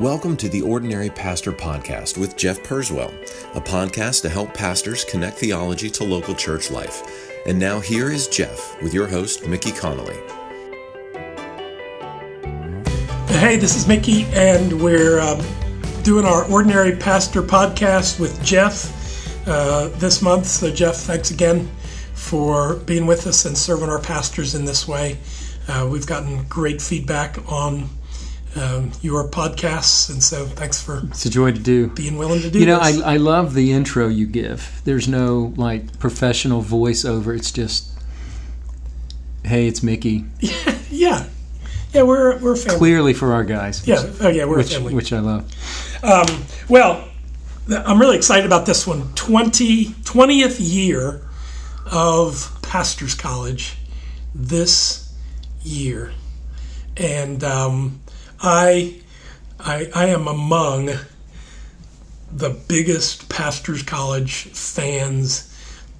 Welcome to the Ordinary Pastor Podcast with Jeff Purswell, a podcast to help pastors connect theology to local church life. And now here is Jeff with your host, Mickey Connolly. Hey, this is Mickey, and we're um, doing our Ordinary Pastor Podcast with Jeff uh, this month. So, Jeff, thanks again for being with us and serving our pastors in this way. Uh, we've gotten great feedback on um, your podcasts, and so thanks for It's a joy to do. being willing to do You know, this. I, I love the intro you give. There's no like professional voiceover. It's just, hey, it's Mickey. yeah, yeah, we're we're family. Clearly for our guys. Yeah, oh yeah, we're which a family. which I love. Um, well, I'm really excited about this one. 20, 20th year of Pastors College this year. And um, I, I, I am among the biggest Pastors College fans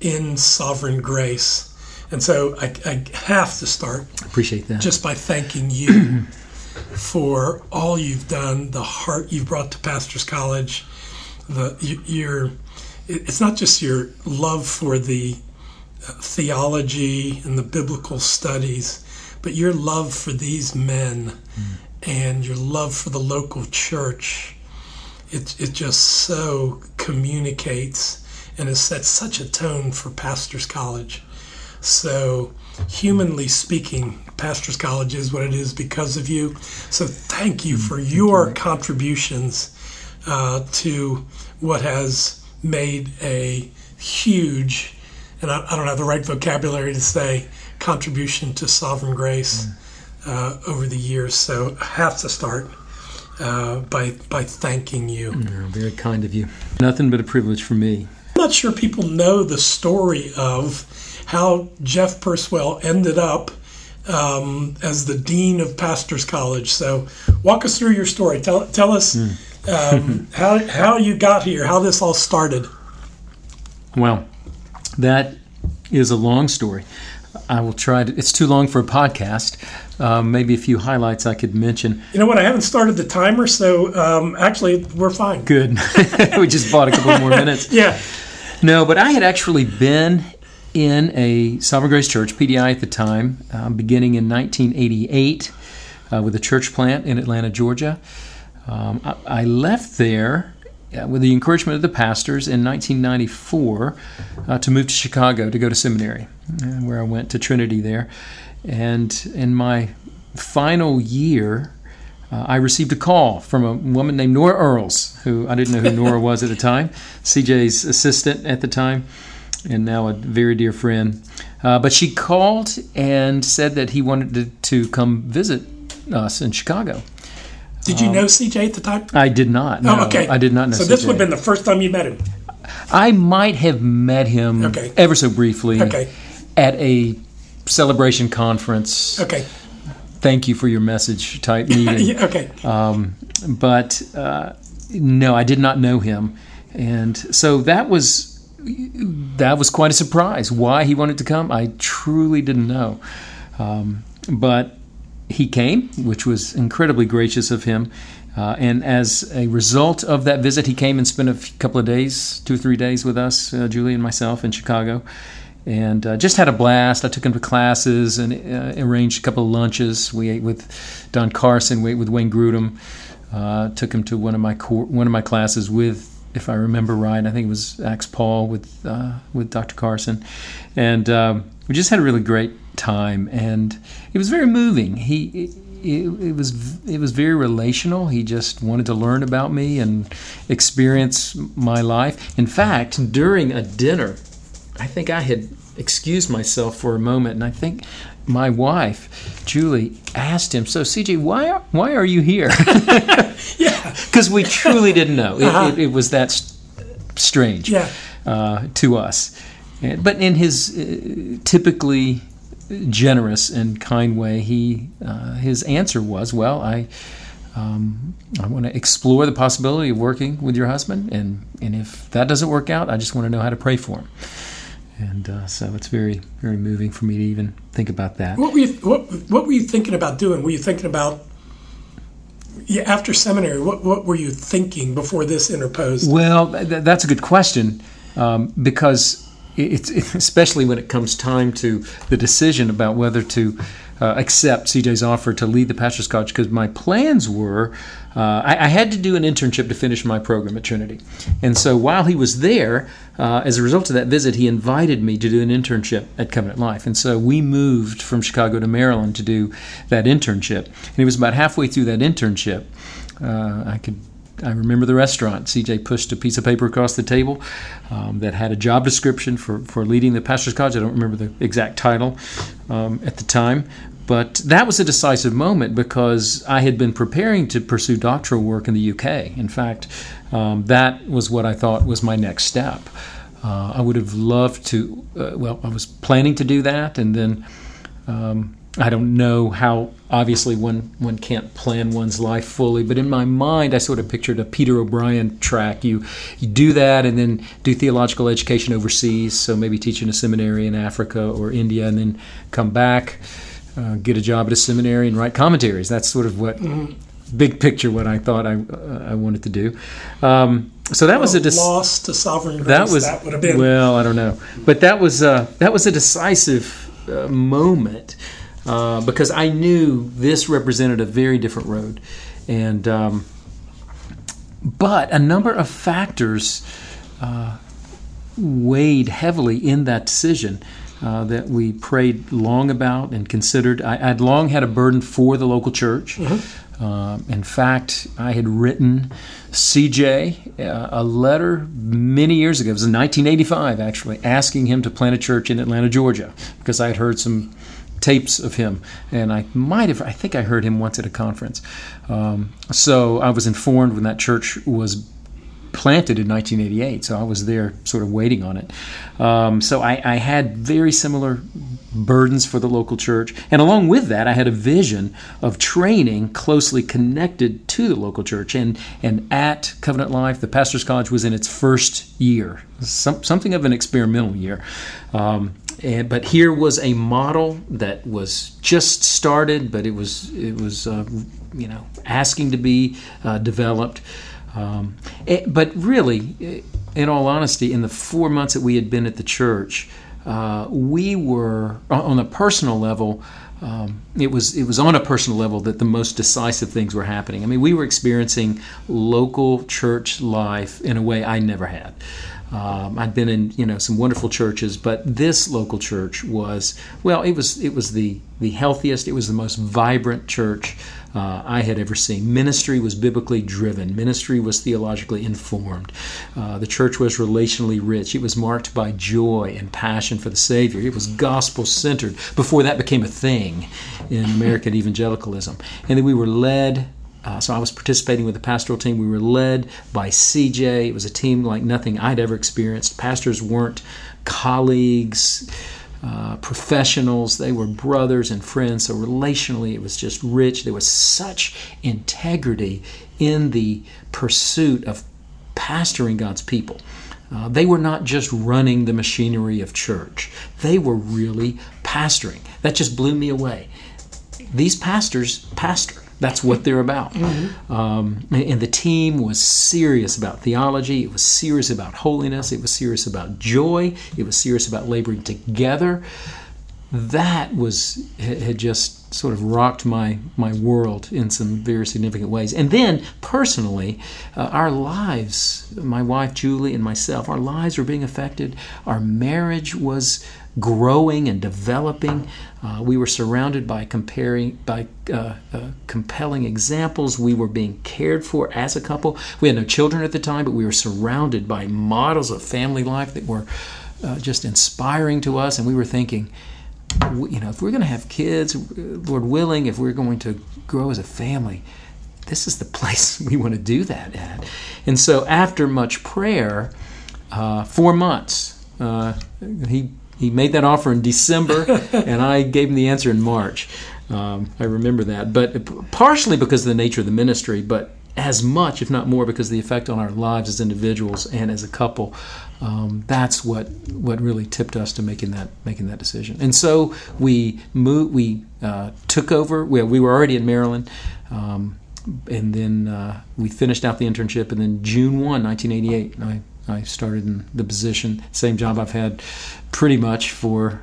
in Sovereign Grace. And so I, I have to start Appreciate that. just by thanking you for all you've done, the heart you've brought to Pastors College, the your it's not just your love for the uh, theology and the biblical studies, but your love for these men and your love for the local church. It it just so communicates and has set such a tone for Pastors College. So, humanly speaking, Pastors College is what it is because of you. So, thank you for your contributions uh, to what has made a huge, and I, I don't have the right vocabulary to say, contribution to Sovereign Grace uh, over the years. So, I have to start uh, by by thanking you. You're very kind of you. Nothing but a privilege for me. I'm not sure people know the story of how Jeff Purswell ended up um, as the dean of Pastors College. So, walk us through your story. Tell tell us um, how how you got here, how this all started. Well, that is a long story. I will try to. It's too long for a podcast. Um, maybe a few highlights I could mention. You know what? I haven't started the timer, so um, actually we're fine. Good. we just bought a couple more minutes. Yeah. No, but I had actually been in a Sovereign Grace Church, PDI at the time, um, beginning in 1988 uh, with a church plant in Atlanta, Georgia. Um, I, I left there uh, with the encouragement of the pastors in 1994 uh, to move to Chicago to go to seminary, uh, where I went to Trinity there. And in my final year, uh, I received a call from a woman named Nora Earls, who I didn't know who Nora was at the time, CJ's assistant at the time, and now a very dear friend. Uh, but she called and said that he wanted to, to come visit us in Chicago. Did you know CJ at the time? I did not. No, oh, okay. I did not know. So this CJ. would have been the first time you met him. I might have met him Okay. ever so briefly Okay. at a celebration conference. Okay. Thank you for your message type meeting. Yeah, okay. um, but uh, no, I did not know him, and so that was that was quite a surprise. Why he wanted to come, I truly didn't know, um, but he came, which was incredibly gracious of him. Uh, and as a result of that visit, he came and spent a couple of days, two or three days with us, uh, Julie and myself, in Chicago, and uh, just had a blast. I took him to classes and uh, arranged a couple of lunches. We ate with Don Carson, we ate with Wayne Grudem. Uh, took him to one of my cor- one of my classes with, if I remember right, I think it was Acts Paul with uh, with Dr. Carson, and um, we just had a really great time. And it was very moving. He it, it was it was very relational. He just wanted to learn about me and experience my life. In fact, during a dinner, I think I had excused myself for a moment, and I think my wife, Julie, asked him, "So, CJ, why are, why are you here?" Yeah. Because we truly didn't know. It, Uh-huh. it, it was that s- strange Yeah. uh, to us. And- But in his uh, typically generous and kind way, he uh, his answer was, "Well, I." Um, I want to explore the possibility of working with your husband, and, and if that doesn't work out, I just want to know how to pray for him. And uh, so it's very, very moving for me to even think about that. What were you what, what were you thinking about doing? Were you thinking about yeah, after seminary, what what were you thinking before this interposed? Well, th- that's a good question um, because it's especially when it comes time to the decision about whether to uh, accept CJ's offer to lead the pastor's college because my plans were uh, I, I, had to do an internship to finish my program at Trinity. And so while he was there, uh, as a result of that visit, he invited me to do an internship at Covenant Life. And so we moved from Chicago to Maryland to do that internship. And it was about halfway through that internship. Uh, I could I remember the restaurant. CJ pushed a piece of paper across the table um, that had a job description for, for leading the pastor's college. I don't remember the exact title um, at the time, but that was a decisive moment because I had been preparing to pursue doctoral work in the UK. In fact, um, that was what I thought was my next step. Uh, I would have loved to, uh, well, I was planning to do that, and then um, I don't know how obviously one one can't plan one's life fully, but in my mind I sort of pictured a Peter O'Brien track. You you do that and then do theological education overseas, so maybe teach in a seminary in Africa or India, and then come back, uh, get a job at a seminary and write commentaries. That's sort of what mm-hmm. big picture what I thought I uh, I wanted to do. Um, so that was a dis- loss to sovereign grace. That was that would have been well, I don't know, but that was uh, that was a decisive uh, moment uh, because I knew this represented a very different road. And um, but a number of factors uh, weighed heavily in that decision. Uh, that we prayed long about and considered. I, would long had a burden for the local church. Mm-hmm. Uh, in fact, I had written CJ uh, a letter many years ago. It was in 1985, actually, asking him to plant a church in Atlanta, Georgia, because I had heard some tapes of him, and I might have, I think I heard him once at a conference. Um, so I was informed when that church was planted in 1988, so I was there sort of waiting on it. Um, so I, I, had very similar burdens for the local church, and along with that, I had a vision of training closely connected to the local church. And, and at Covenant Life, the Pastor's College was in its first year, some, something of an experimental year. Um, and, but here was a model that was just started, but it was it was uh, you know asking to be uh, developed. Um, it, but really, in all honesty, in the four months that we had been at the church, uh, we were on a personal level. Um, it was it was on a personal level that the most decisive things were happening. I mean, we were experiencing local church life in a way I never had. Um, I'd been in you know some wonderful churches, but this local church was well, it was it was the the healthiest, it was the most vibrant church uh, I had ever seen. Ministry was biblically driven. Ministry was theologically informed. Uh, the church was relationally rich. It was marked by joy and passion for the Savior. It was gospel centered before that became a thing in American evangelicalism, and then we were led uh, so I was participating with the pastoral team. We were led by CJ. It was a team like nothing I'd ever experienced. Pastors weren't colleagues, uh, professionals. They were brothers and friends. So relationally, it was just rich. There was such integrity in the pursuit of pastoring God's people. Uh, they were not just running the machinery of church, they were really pastoring. That just blew me away. These pastors pastor. That's what they're about. Mm-hmm. Um, and the team was serious about theology. It was serious about holiness. It was serious about joy. It was serious about laboring together. That was had just sort of rocked my my world in some very significant ways. And then personally, uh, our lives, my wife Julie and myself, our lives were being affected. Our marriage was growing and developing. Uh, we were surrounded by comparing by uh, uh, compelling examples. We were being cared for as a couple. We had no children at the time, but we were surrounded by models of family life that were uh, just inspiring to us. And we were thinking, you know, if we're going to have kids, Lord willing, if we're going to grow as a family, this is the place we want to do that at. And so, after much prayer, uh, four months, uh, he he made that offer in December, and I gave him the answer in March. Um, I remember that, but partially because of the nature of the ministry, but as much, if not more, because of the effect on our lives as individuals and as a couple. Um, that's what what really tipped us to making that making that decision. And so we moved. We uh, took over. We, we were already in Maryland. Um, and then uh, we finished out the internship, and then June 1, 1988, I, I started in the position, same job I've had pretty much for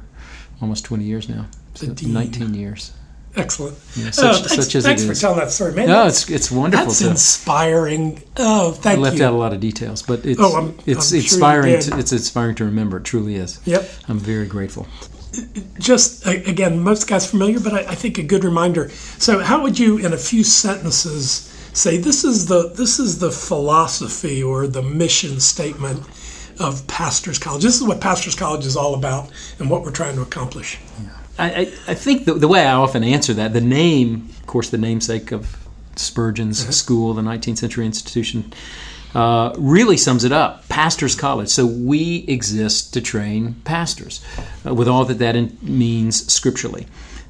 almost 20 years now. So 19 years. Excellent. Yeah, Uh, such, thanks such as thanks it for is. telling that story, man. No, That's- it's it's wonderful. That's to, inspiring. Oh, thank you. I left you. out a lot of details, but it's Oh, I'm- it's I'm inspiring. did. to, it's inspiring to remember. It truly is. Yep. I'm very grateful. Just again, most guys familiar, but I, I think a good reminder. So, how would you, in a few sentences, say this is the this is the philosophy or the mission statement of Pastors College? This is what Pastors College is all about, and what we're trying to accomplish. I, I, I think the, the way I often answer that, the name, of course, the namesake of Spurgeon's school, the 19th century institution, uh, really sums it up Pastors College. So we exist to train pastors uh, with all that that in, means scripturally.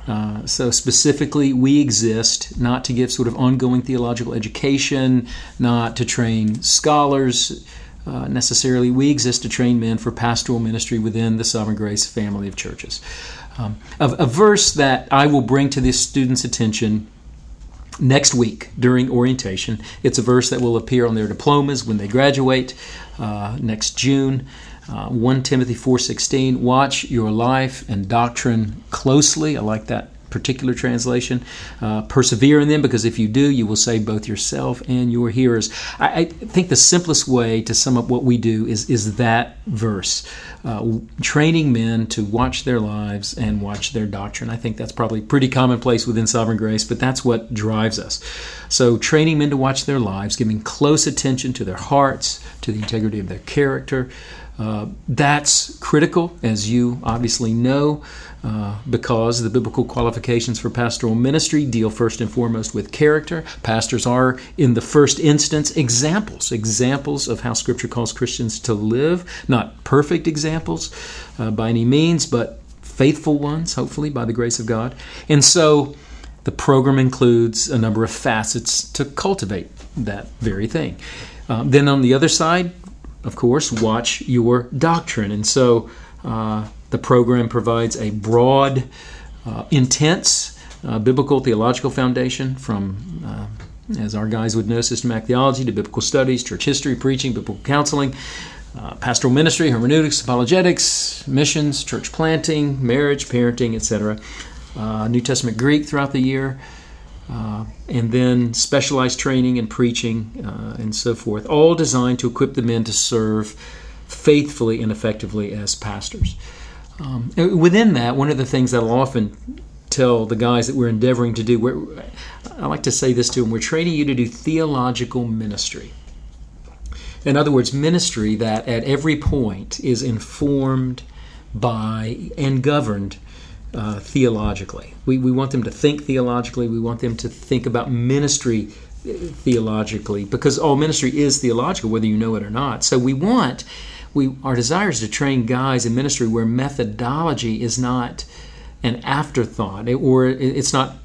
Uh, so specifically, we exist not to give sort of ongoing theological education, not to train scholars uh, necessarily. We exist to train men for pastoral ministry within the Sovereign Grace family of churches. Um, a, a verse that I will bring to this students' attention next week during orientation. It's a verse that will appear on their diplomas when they graduate uh, next June. Uh, 1 Timothy 4:16. Watch your life and doctrine closely. I like that particular translation. Uh, persevere in them because if you do, you will save both yourself and your hearers. I, I think the simplest way to sum up what we do is is that verse, uh, training men to watch their lives and watch their doctrine. I think that's probably pretty commonplace within Sovereign Grace, but that's what drives us. So, training men to watch their lives, giving close attention to their hearts, to the integrity of their character. Uh, that's critical, as you obviously know, uh, because the biblical qualifications for pastoral ministry deal first and foremost with character. Pastors are, in the first instance, examples, examples of how Scripture calls Christians to live. Not perfect examples uh, by any means, but faithful ones, hopefully, by the grace of God. And so, the program includes a number of facets to cultivate that very thing. Um, then on the other side, of course, watch your doctrine. And so uh, the program provides a broad, uh, intense uh, biblical theological foundation from, uh, as our guys would know, systematic theology to biblical studies, church history, preaching, biblical counseling. Uh, pastoral ministry, hermeneutics, apologetics, missions, church planting, marriage, parenting, etc. Uh, New Testament Greek throughout the year, uh, and then specialized training and preaching uh, and so forth, all designed to equip the men to serve faithfully and effectively as pastors. Um, within that, one of the things that I'll often tell the guys that we're endeavoring to do, I like to say this to them, we're training you to do theological ministry. In other words, ministry that at every point is informed by and governed uh, theologically. We, we want them to think theologically. We want them to think about ministry uh, theologically because all ministry is theological, whether you know it or not. So we want, we our desire is to train guys in ministry where methodology is not an afterthought eh, or it's not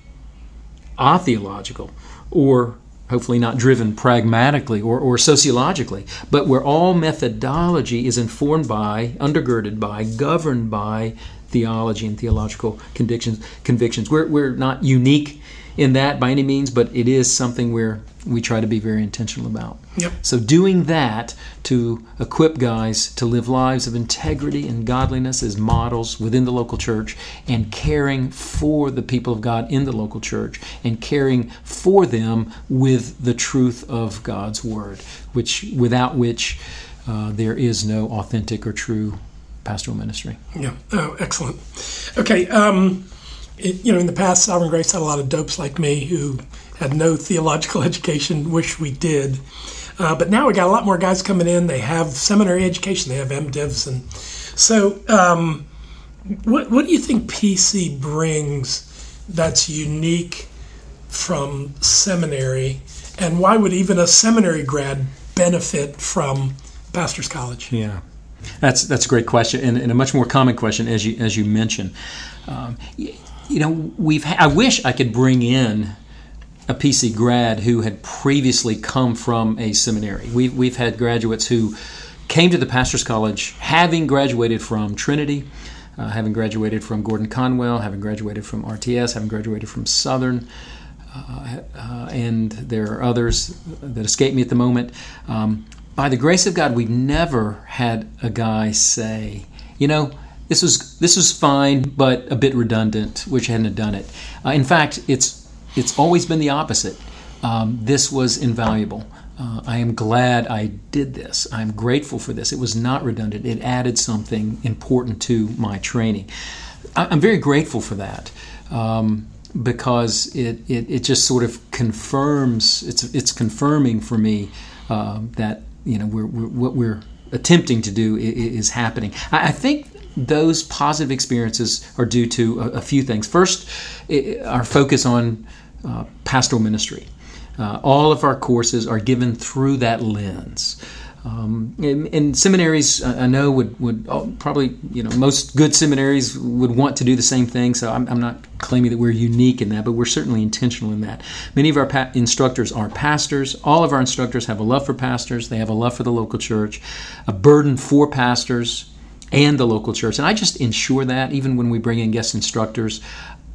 atheological or hopefully not driven pragmatically or, or sociologically, but where all methodology is informed by, undergirded by, governed by theology and theological convictions. convictions. We're, we're not unique in that by any means, but it is something where we try to be very intentional about. Yep. So, doing that to equip guys to live lives of integrity and godliness as models within the local church, and caring for the people of God in the local church, and caring for them with the truth of God's Word, which without which uh, there is no authentic or true pastoral ministry. Yeah. Oh, excellent. Okay. Um, it, you know, in the past, Sovereign Grace had a lot of dopes like me who had no theological education. Wish we did. Uh, but now we got a lot more guys coming in. They have seminary education. They have MDivs, and so um, what what do you think PC brings that's unique from seminary, and why would even a seminary grad benefit from Pastors College? Yeah, that's that's a great question, and, and a much more common question, as you as you mentioned. Um, y- you know, we've I wish I could bring in a PC grad who had previously come from a seminary. We've we've had graduates who came to the Pastors College having graduated from Trinity. Uh, having graduated from Gordon Conwell, having graduated from RTS, having graduated from Southern, uh, uh, and there are others that escape me at the moment. Um, by the grace of God, we've never had a guy say, you know, this was this was fine, but a bit redundant. Wish I hadn't done it. Uh, in fact, it's it's always been the opposite. Um, this was invaluable. Uh, I am glad I did this. I'm grateful for this. It was not redundant. It added something important to my training. I, am very grateful for that. Um, because it, it, it, just sort of confirms it's it's confirming for me uh, that you know we're, we're, what we're attempting to do is, happening. I, think those positive experiences are due to a, few things. First, our focus on uh, pastoral ministry. Uh, all of our courses are given through that lens. Um, and, and, seminaries, I know, would, would oh, probably, you know, most good seminaries would want to do the same thing. So I'm, I'm, not claiming that we're unique in that, but we're certainly intentional in that. Many of our pa- instructors are pastors. All of our instructors have a love for pastors, they have a love for the local church, a burden for pastors and the local church. And I just ensure that even when we bring in guest instructors,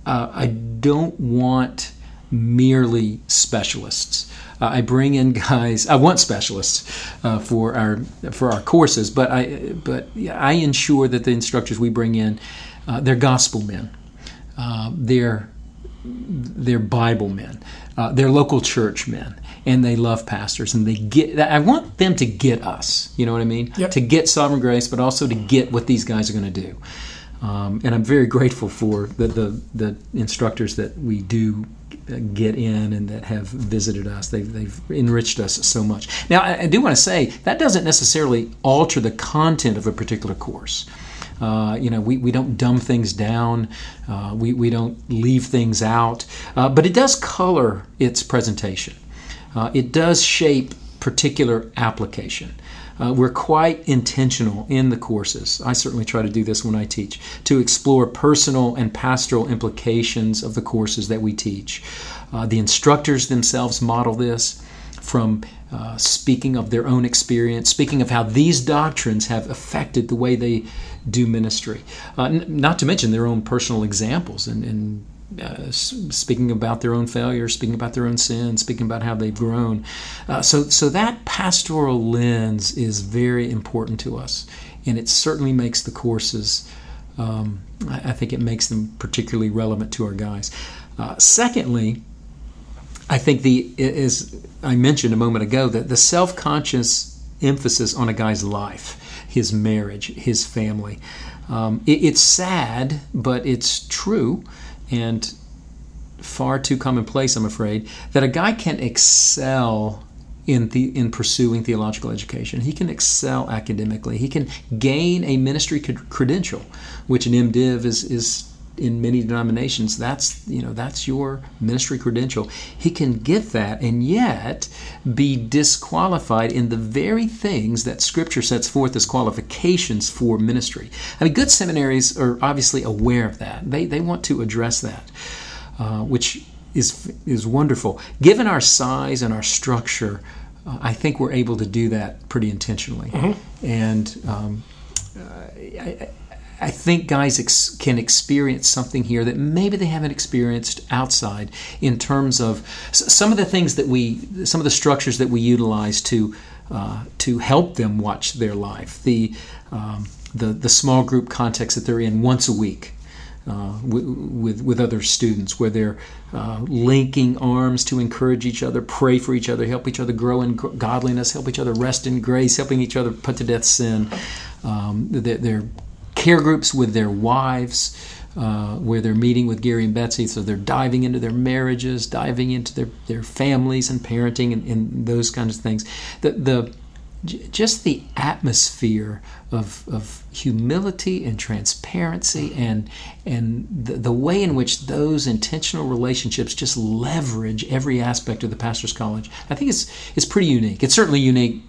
uh, I don't want merely specialists. Uh, I bring in guys. I want specialists uh, for our for our courses, but I but I ensure that the instructors we bring in, uh, they're gospel men, uh, they're they're Bible men, uh, they're local church men, and they love pastors, and they get. I want them to get us. You know what I mean? Yep. To get sovereign grace, but also to get what these guys are going to do. Um, and I'm very grateful for the, the, the instructors that we do get in and that have visited us. They've, they've enriched us so much. Now, I, do want to say that doesn't necessarily alter the content of a particular course. Uh, you know, we, we don't dumb things down, uh, we, we don't leave things out, uh, but it does color its presentation. Uh, it does shape particular application. Uh, we're quite intentional in the courses. I certainly try to do this when I teach, to explore personal and pastoral implications of the courses that we teach. Uh, the instructors themselves model this from uh, speaking of their own experience, speaking of how these doctrines have affected the way they do ministry. Uh, n- not to mention their own personal examples and, and uh, speaking about their own failures, speaking about their own sins, speaking about how they've grown. Uh, so, so that pastoral lens is very important to us, and it certainly makes the courses. Um, I, I, think it makes them particularly relevant to our guys. Uh, secondly, I think the as I mentioned a moment ago that the self-conscious emphasis on a guy's life, his marriage, his family. Um, it, it's sad, but it's true and far too commonplace, I'm afraid, that a guy can excel in the in pursuing theological education. He can excel academically. He can gain a ministry credential, which an MDiv is is in many denominations that's you know that's your ministry credential. He can get that and yet be disqualified in the very things that scripture sets forth as qualifications for ministry. I mean good seminaries are obviously aware of that. They, they want to address that uh, which is is wonderful. Given our size and our structure uh, i think we're able to do that pretty intentionally. Mm-hmm. and um, uh, I, I think guys ex- can experience something here that maybe they haven't experienced outside in terms of some of the things that we, some of the structures that we utilize to uh, to help them watch their life. The um, the the small group context that they're in once a week. Uh, with, with other students, where they're uh, linking arms to encourage each other, pray for each other, help each other grow in godliness, help each other rest in grace, helping each other put to death sin. Um, they're care groups with their wives, uh, where they're meeting with Gary and Betsy. So they're diving into their marriages, diving into their, their families and parenting and, and those kinds of things. The, the just the atmosphere of, of humility and transparency and and the, the way in which those intentional relationships just leverage every aspect of the pastor's college I think it's it's pretty unique it's certainly unique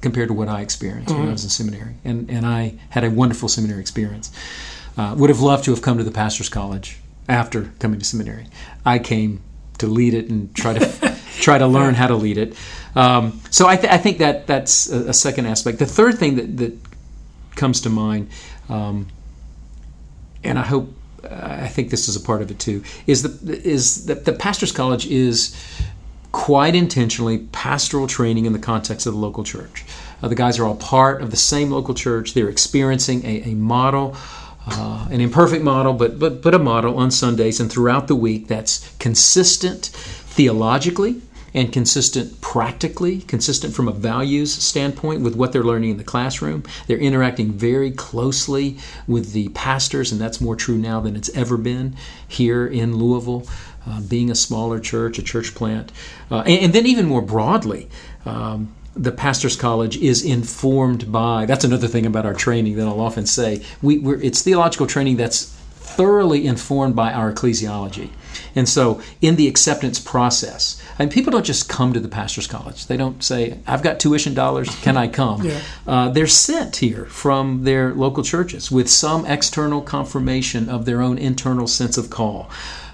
compared to what I experienced mm-hmm. when I was in seminary. And, and I had a wonderful seminary experience. Uh, would have loved to have come to the pastor's college after coming to seminary. I came to lead it and try to try to learn how to lead it. Um, so I, th- I, think that that's a, a, second aspect. The third thing that, that comes to mind, um, and I hope I think this is a part of it too. Is the is that the pastors' college is quite intentionally pastoral training in the context of the local church. Uh, the guys are all part of the same local church. They're experiencing a, a model, uh, an imperfect model, but, but, but a model on Sundays and throughout the week that's consistent theologically and consistent practically, consistent from a values standpoint with what they're learning in the classroom. They're interacting very closely with the pastors, and that's more true now than it's ever been here in Louisville. Uh, being a smaller church, a church plant, uh, and, and, then even more broadly, um, the pastor's college is informed by that's another thing about our training that i'll often say we, it's theological training that's thoroughly informed by our ecclesiology. And so in the acceptance process and people don't just come to the pastor's college. They don't say i've got tuition dollars can i come? Yeah. uh, they're sent here from their local churches with some external confirmation of their own internal sense of call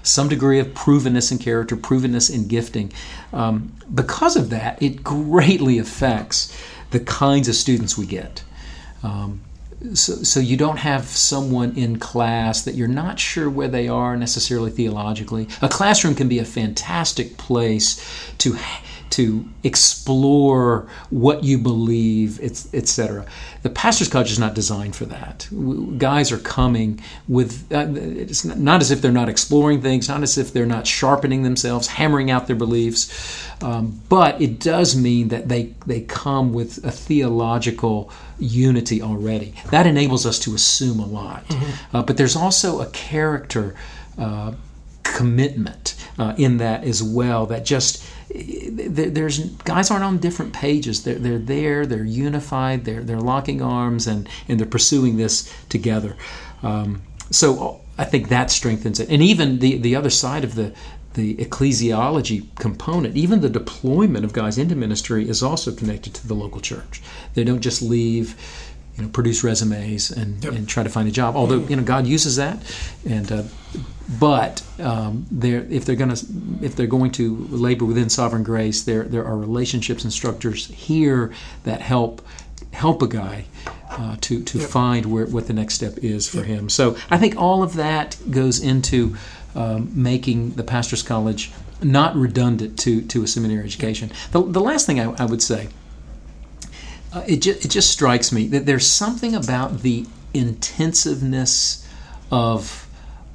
some degree of provenness in character, provenness in gifting. Um, because of that, it greatly affects the kinds of students we get. Um, so, so you don't have someone in class that you're not sure where they are necessarily theologically. A classroom can be a fantastic place to to explore what you believe, etc. The pastor's college is not designed for that. Guys are coming with uh, it's not as if they're not exploring things, not as if they're not sharpening themselves, hammering out their beliefs, um, but it does mean that they they come with a theological unity already. That enables us to assume a lot, mm-hmm. uh, but there's also a character. Uh, commitment uh, in that as well that just there's guys aren't on different pages. They're, they're there. They're unified. They're they're locking arms and and they're pursuing this together. Um, so I think that strengthens it. And even the the other side of the the ecclesiology component, even the deployment of guys into ministry, is also connected to the local church. They don't just leave you know, produce resumes and, yep. and try to find a job. Although you know God uses that, and uh, but um, they're, if they're going to if they're going to labor within sovereign grace, there there are relationships and structures here that help help a guy uh, to to yep. find where what the next step is for yep. him. So I think all of that goes into um, making the pastor's college not redundant to to a seminary education. The, the last thing I, I would say uh, it, just, it just strikes me that there's something about the intensiveness of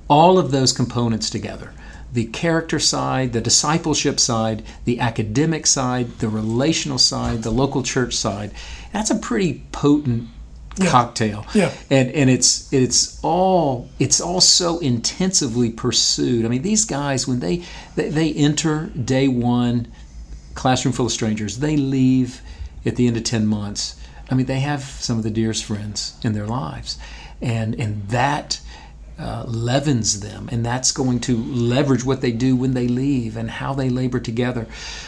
all of those components together the character side, the discipleship side, the academic side, the relational side, the local church side. That's a pretty potent yeah. cocktail. Yeah. And and it's it's all it's all so intensively pursued. I mean, these guys when they they, they enter day 1 classroom full of strangers, they leave at the end of 10 months, I mean, they have some of the dearest friends in their lives. And, and that uh, leavens them, and that's going to leverage what they do when they leave and how they labor together.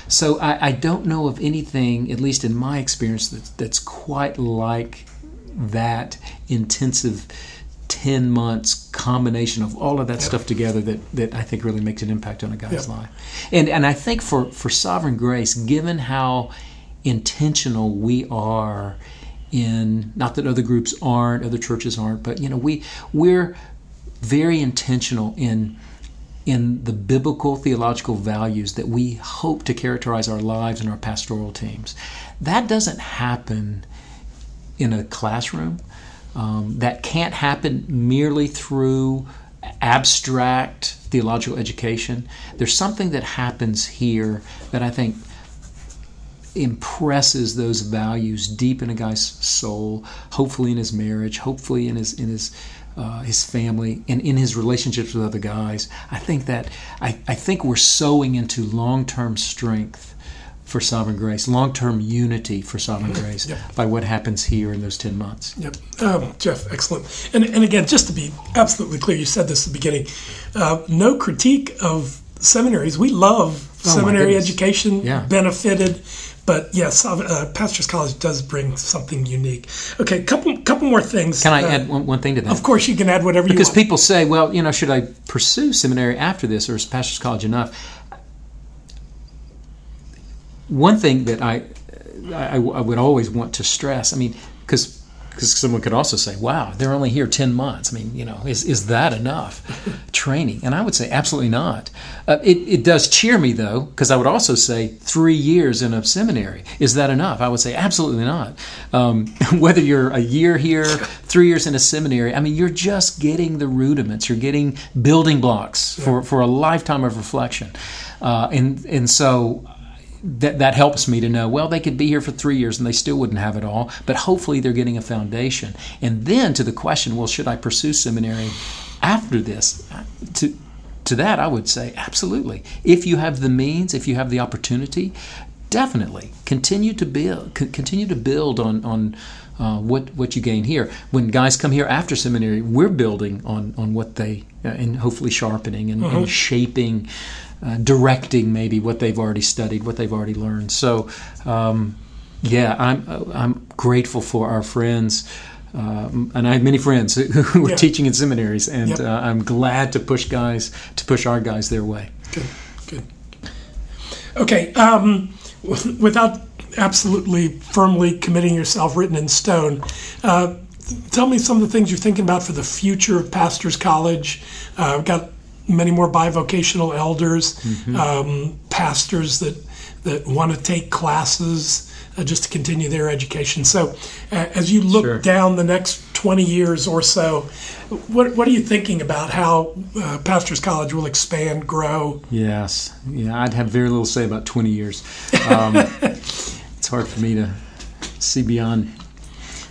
So I, I don't know of anything, at least in my experience, that's, that's quite like that intensive 10 months combination of all of that stuff together that, that I think really makes an impact on a guy's life. And, and I think for, for Sovereign Grace, given how intentional we are in not that other groups aren't other churches aren't but you know we we're very intentional in in the biblical theological values that we hope to characterize our lives and our pastoral teams. That doesn't happen in a classroom um, that can't happen merely through abstract theological education there's something that happens here that i think impresses those values deep in a guy's soul, hopefully in his marriage, hopefully in his in his uh, his family and in his relationships with other guys. I think that I, I think we're sowing into long term strength for sovereign grace, long term unity for sovereign grace yep. by what happens here in those 10 months. Yep. Um, Jeff, excellent. And, and again, just to be absolutely clear, you said this at the beginning uh, no critique of seminaries. We love oh, seminary education, yeah. benefited but yes, uh, Pastors College does bring something unique. Okay, couple couple more things. Can I uh, add one, one, thing to that? Of course, you can add whatever because you want. Because people say, well, you know, should I pursue seminary after this, or is Pastors College enough? One thing that I, I, I would always want to stress, I mean, because because someone could also say, "Wow, they're only here ten months." I mean, you know, is is that enough training? And I would say, absolutely not. Uh, it it does cheer me though, because I would also say three years in a seminary is that enough? I would say absolutely not. Um, whether you're a year here, three years in a seminary, I mean, you're just getting the rudiments. You're getting building blocks for for a lifetime of reflection, uh, and and so that that helps me to know well they could be here for three years and they still wouldn't have it all but hopefully they're getting a foundation. And then to the question well should i pursue seminary after this? To to that i would say absolutely. If you have the means if you have the opportunity definitely continue to build continue to build on on uh, what what you gain here. When guys come here after seminary, we're building on on what they uh, and hopefully sharpening and, and shaping uh, directing maybe what they've already studied, what they've already learned. So, um, yeah, I'm I'm grateful for our friends. Um, and I have many friends who are yeah. teaching in seminaries, and yep. uh, I'm glad to push guys to push our guys their way. Good, good. Okay, um, without absolutely firmly committing yourself, written in stone, uh, tell me some of the things you're thinking about for the future of Pastors College. Uh, I've got many more bivocational elders, mm-hmm. um, pastors that that want to take classes uh, just to continue their education. So, uh, as you look sure. down the next 20 years or so, what, what are you thinking about how uh, Pastors College will expand, grow? Yes, yeah, I'd have very little say about 20 years. Um, it's hard for me to see beyond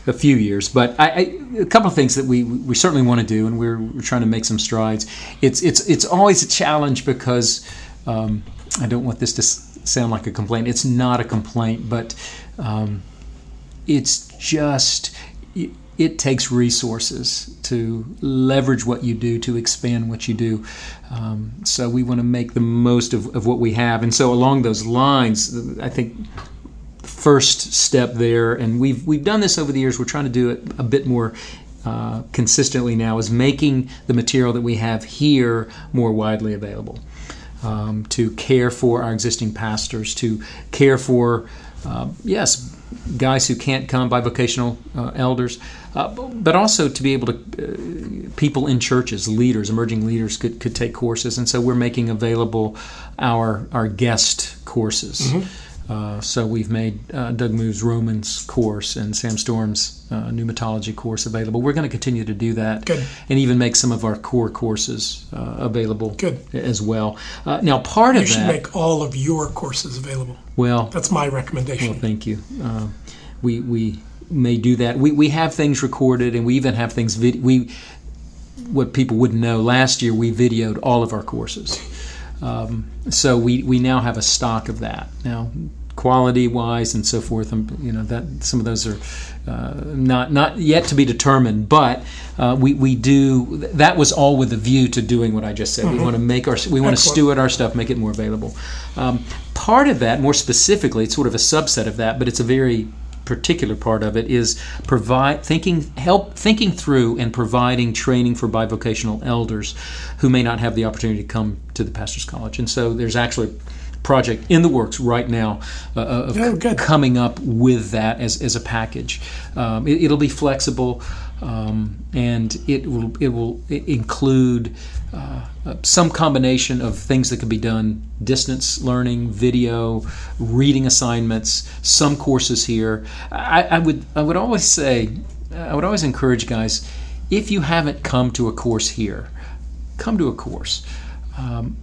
a few years. But I, I, a couple of things that we, we certainly want to do, and we're, we're trying to make some strides. It's it's it's always a challenge because um, I don't want this to sound like a complaint. It's not a complaint, but um, it's just. It, it takes resources to leverage what you do to expand what you do. Um, so we want to make the most of, of what we have. And so along those lines, I think first step there, and we've we've done this over the years. We're trying to do it a bit more uh, consistently now. Is making the material that we have here more widely available. Um, to care for our existing pastors, to care for, uh, yes, guys who can't come bivocational uh, elders, uh, but also to be able to, uh, people in churches, leaders, emerging leaders could, could take courses. And so we're making available our, our guest courses. Mm-hmm. Uh, so we've made uh, Doug Moo's Romans course and Sam Storms' uh, pneumatology course available. We're going to continue to do that, Good. and even make some of our core courses uh, available Good. as well. Uh, now, part you of that, you should make all of your courses available. Well, that's my recommendation. Well, thank you. we we may do that. We we have things recorded, and we even have things vid- we. What people wouldn't know, last year we videoed all of our courses. Um, so we, we now have a stock of that. Now, quality wise and so forth. Um, you know that some of those are uh, not not yet to be determined, but uh, we we do that was all with a view to doing what I just said. Mm-hmm. We want to make our we want to steward our stuff, make it more available. Um, part of that, more specifically, it's sort of a subset of that, but it's a very particular part of it is provide thinking help thinking through and providing training for bivocational elders who may not have the opportunity to come to the pastors college and so there's actually project in the works right now uh, uh of oh, coming up with that as, as a package. Um, it, will be flexible um, and it will it will include uh, uh, some combination of things that can be done distance learning, video, reading assignments, some courses here. I, I would I would always say I would always encourage guys if you haven't come to a course here, come to a course. Um,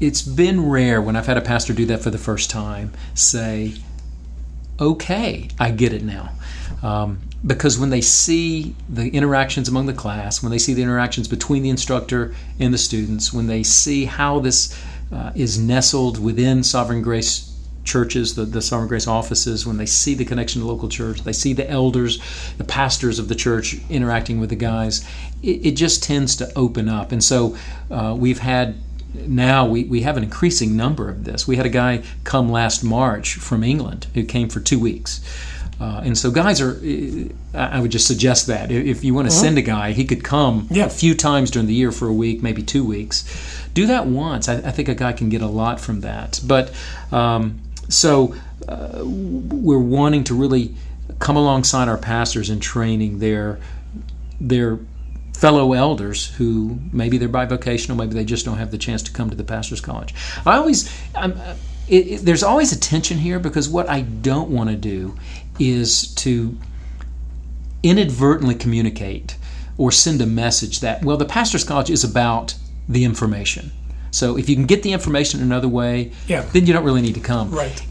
it's been rare when I've had a pastor do that for the first time say, okay, I get it now. Um, because when they see the interactions among the class, when they see the interactions between the instructor and the students, when they see how this uh, is nestled within Sovereign Grace churches, the, the Sovereign Grace offices, when they see the connection to local church, they see the elders, the pastors of the church interacting with the guys, it, it just tends to open up. And so uh, we've had now we, we have an increasing number of this. We had a guy come last March from England who came for two weeks. Uh, and so guys are, I would just suggest that if you want to uh-huh. send a guy, he could come yeah. a few times during the year for a week, maybe two weeks. Do that once. I, I think a guy can get a lot from that. But um, so uh, we're wanting to really come alongside our pastors in training their their fellow elders who maybe they're bivocational, maybe they just don't have the chance to come to the pastors' college. I always, I'm, it, it, there's always a tension here because what I don't want to do is to inadvertently communicate or send a message that well, the pastors' college is about the information. So if you can get the information another way, Yeah. then you don't really need to come Right.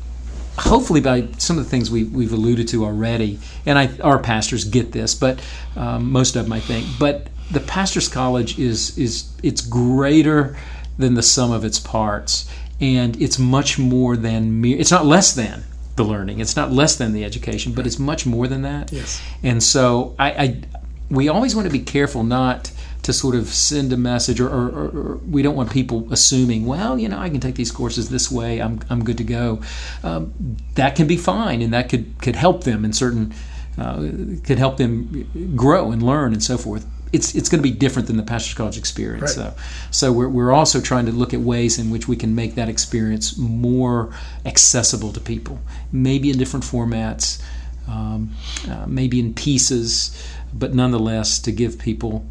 hopefully by some of the things we, we've alluded to already, and I, our pastors get this, but um, most of them I think. But the pastors' college is is it's greater than the sum of its parts, and it's much more than mere. It's not less than the learning. It's not less than the education, but it's much more than that. Yes. And so I, I we always want to be careful not to sort of send a message, or, or, or, or we don't want people assuming, well, you know, I can take these courses this way, I'm, I'm good to go. Um, that can be fine, and that could, could help them in certain, uh, could help them grow and learn and so forth. It's, it's going to be different than the pastor's college experience, Right. though. So we're, we're also trying to look at ways in which we can make that experience more accessible to people, maybe in different formats, um, uh, maybe in pieces, but nonetheless to give people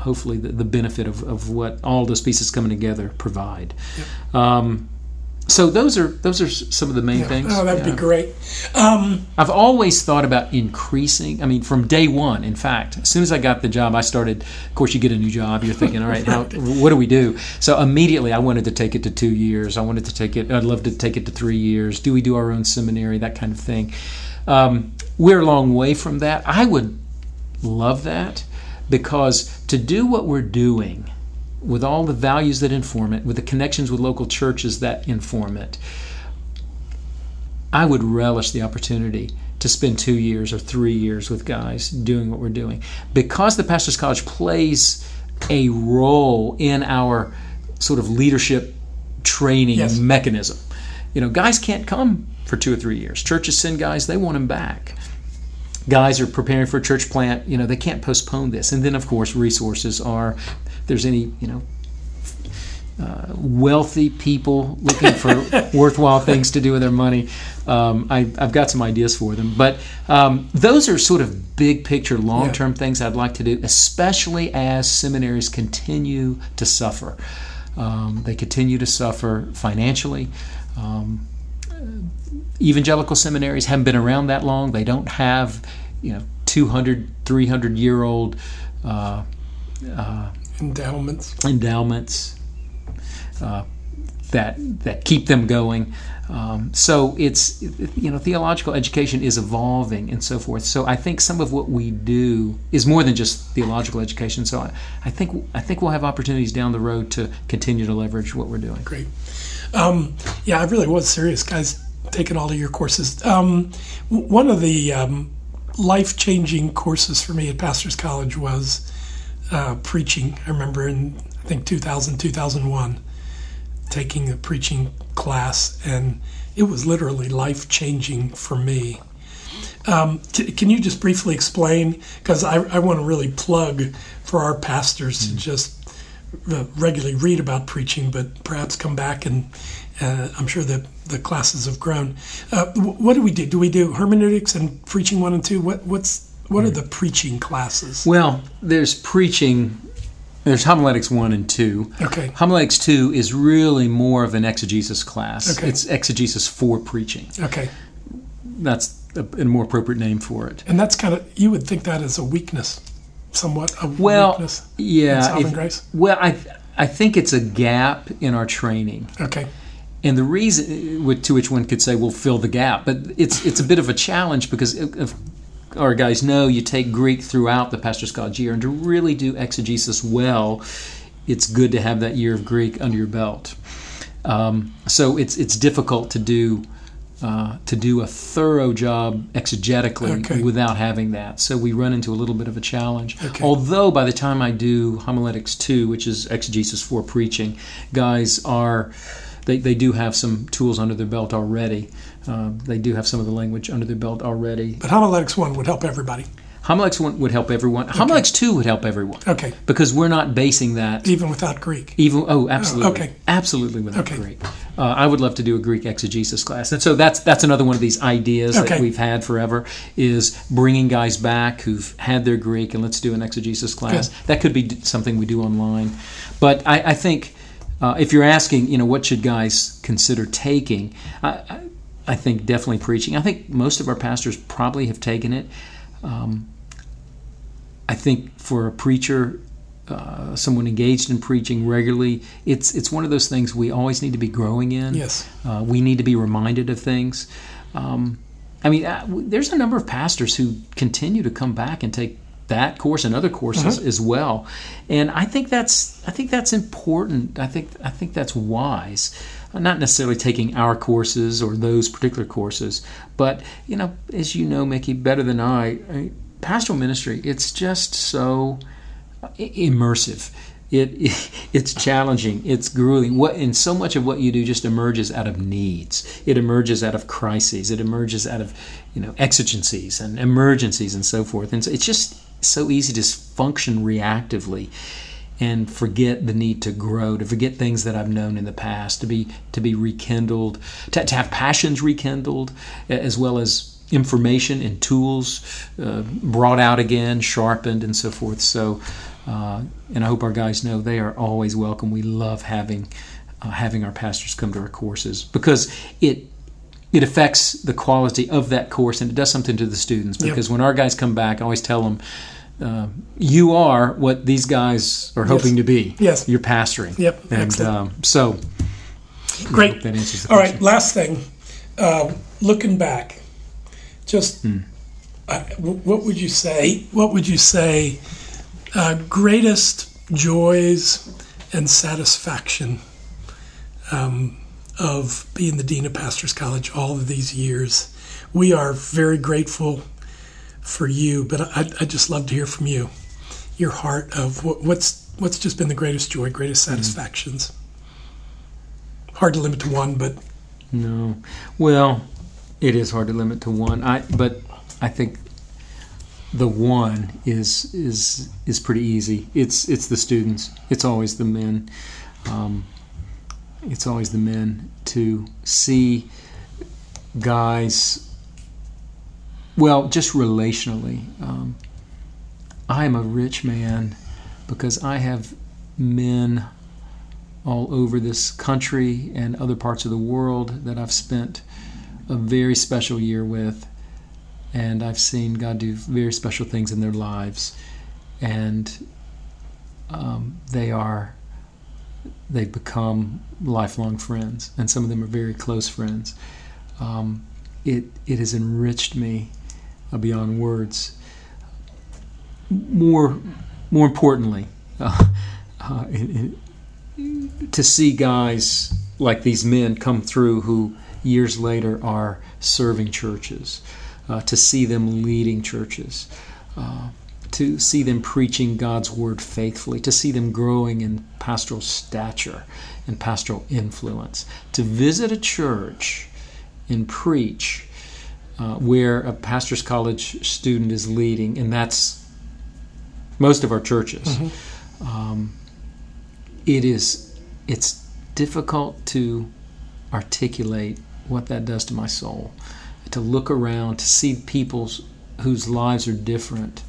hopefully the, the benefit of, of what all those pieces coming together provide. Um, so those are those are some of the main Yeah. things. Oh, that'd Yeah. be great. Um, I've always thought about increasing. I mean, from day one. In fact, as soon as I got the job, I started. Of course, you get a new job. You're thinking, all right, how, what do we do? So immediately, I wanted to take it to two years. I wanted to take it. I'd love to take it to three years. Do we do our own seminary? That kind of thing. Um, we're a long way from that. I would love that because to do what we're doing with all the values that inform it, with the connections with local churches that inform it, I would relish the opportunity to spend two years or three years with guys doing what we're doing. Because the Pastors College plays a role in our sort of leadership training Yes. mechanism. You know, guys can't come for two or three years. Churches send guys, they want them back. Guys are preparing for a church plant, you know, they can't postpone this. And then, of course, resources are, there's any, you know, uh, wealthy people looking for worthwhile things to do with their money. Um, I, I've got some ideas for them, but um, those are sort of big picture, long term things I'd like to do, especially as seminaries continue to suffer. Um, they continue to suffer financially. Um, evangelical seminaries haven't been around that long. They don't have, you know, 200, 300 year old uh, uh, endowments. endowments uh, that that keep them going. Um, so it's you know theological education is evolving and so forth. So I think some of what we do is more than just theological education. So I, I think I think we'll have opportunities down the road to continue to leverage what we're doing. Great. Um, yeah, I really was serious, guys, taking all of your courses. Um, one of the um, life changing courses for me at Pastors College was uh, preaching. I remember in, I think, 2000, 2001, taking a preaching class, and it was literally life changing for me. Um, c- can you just briefly explain? Because I, I want to really plug for our pastors to just uh, regularly read about preaching, but perhaps come back and uh, I'm sure that the classes have grown. Uh, wh- what do we do? Do we do hermeneutics and preaching one and two? What what's what are the preaching classes? Well, there's preaching. There's homiletics one and two. Okay. Homiletics two is really more of an exegesis class. Okay. It's exegesis for preaching. Okay, That's a, a more appropriate name for it. and that's kind of you would think that is a weakness, somewhat a Well, weakness. yeah. Sovereign if- grace? Well, I I think it's a gap in our training, Okay, and the reason with- to which one could say we'll fill the gap, but it's it's a bit of a challenge because our guys know you take Greek throughout the pastor's college year, and to really do exegesis well, it's good to have that year of Greek under your belt. Um, so it's it's difficult to do. Uh, to do a thorough job exegetically Okay. without having that. So we run into a little bit of a challenge. Okay. Although by the time I do homiletics 2, which is exegesis for preaching, guys are, they, they do have some tools under their belt already. Uh, they do have some of the language under their belt already. but homiletics one would help everybody. Homiletics one would help everyone. Homiletics two would help everyone. Okay. Because we're not basing that Even without Greek. even. Oh, absolutely. okay. Absolutely without Okay. Greek. Uh, I would love to do a Greek exegesis class, and so that's that's another one of these ideas Okay. that we've had forever is bringing guys back who've had their Greek and let's do an exegesis class. Good. That could be something we do online, but I, I think uh, if you're asking, you know, what should guys consider taking, I, I, I think definitely preaching. I think most of our pastors probably have taken it. Um, I think for a preacher, uh, someone engaged in preaching regularly, it's it's one of those things we always need to be growing in. Yes. Uh, we need to be reminded of things. Um, I mean, uh, w- there's a number of pastors who continue to come back and take that course and other courses as well, and I think that's I think that's important. I think I think that's wise. Uh, Not necessarily taking our courses or those particular courses, but you know, as you know, Mickey, better than I, I pastoral ministry. It's just so i- immersive. It, it's challenging. It's grueling. What and so much of what you do just emerges out of needs. It emerges out of crises. It emerges out of you know exigencies and emergencies and so forth. And so it's just so easy to function reactively and forget the need to grow, to forget things that I've known in the past, to be to be rekindled, to, to have passions rekindled, as well as information and tools uh, brought out again, sharpened, and so forth. So, uh, and I hope our guys know they are always welcome. We love having uh, having our pastors come to our courses because it it affects the quality of that course and it does something to the students Yep. because when our guys come back, I always tell them. Uh, you are what these guys are hoping to be. Yes. You're pastoring. Yep, And um, so, Great. that answers All question. right, last thing. Uh, looking back, just Hmm. uh, what would you say? What would you say? Uh, greatest joys and satisfaction um, of being the dean of Pastors College all of these years. We are very grateful for you, but I, I'd just love to hear from you, your heart of what, what's what's just been the greatest joy, greatest Hmm. satisfactions. Hard to limit to one, but No. Well, it is hard to limit to one. I but I think the one is is is pretty easy. It's it's the students. It's always the men. Um, it's always the men to see guys. Well, just relationally, um, I am a rich man because I have men all over this country and other parts of the world that I've spent a very special year with. And I've seen God do very special things in their lives. And um, they are, they've become lifelong friends. And some of them are very close friends. Um, it, it has enriched me uh, beyond words. More, more importantly, uh, uh, it, it, to see guys like these men come through who years later are serving churches, uh, to see them leading churches, uh, to see them preaching God's word faithfully, to see them growing in pastoral stature and pastoral influence, to visit a church and preach uh, where a pastor's college student is leading, and that's most of our churches. Um, it is it's difficult to articulate what that does to my soul to look around to see people whose lives are different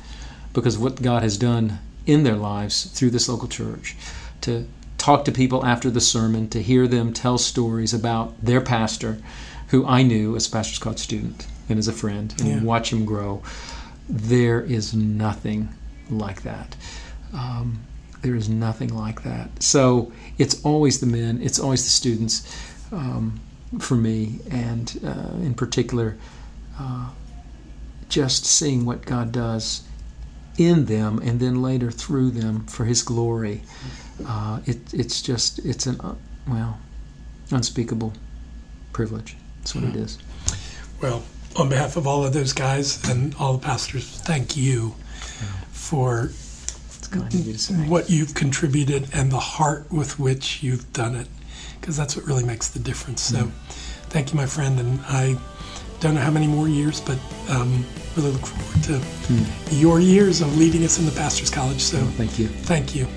because of what god has done in their lives through this local church to talk to people after the sermon to hear them tell stories about their pastor who i knew as a pastor's college student and as a friend and Yeah. watch him grow there is nothing like that um, there is nothing like that. So it's always the men, it's always the students um, for me, and uh, in particular, uh, just seeing what God does in them and then later through them for His glory. Uh, it, it's just, it's an, uh, well, unspeakable privilege. That's what it is. Well, on behalf of all of those guys and all the pastors, thank you for It's kind of you to say. what you've contributed and the heart with which you've done it, because that's what really makes the difference. So, thank you, my friend, and I don't know how many more years, but um, really look forward to your years of leading us in the Pastors College. So Thank you. thank you.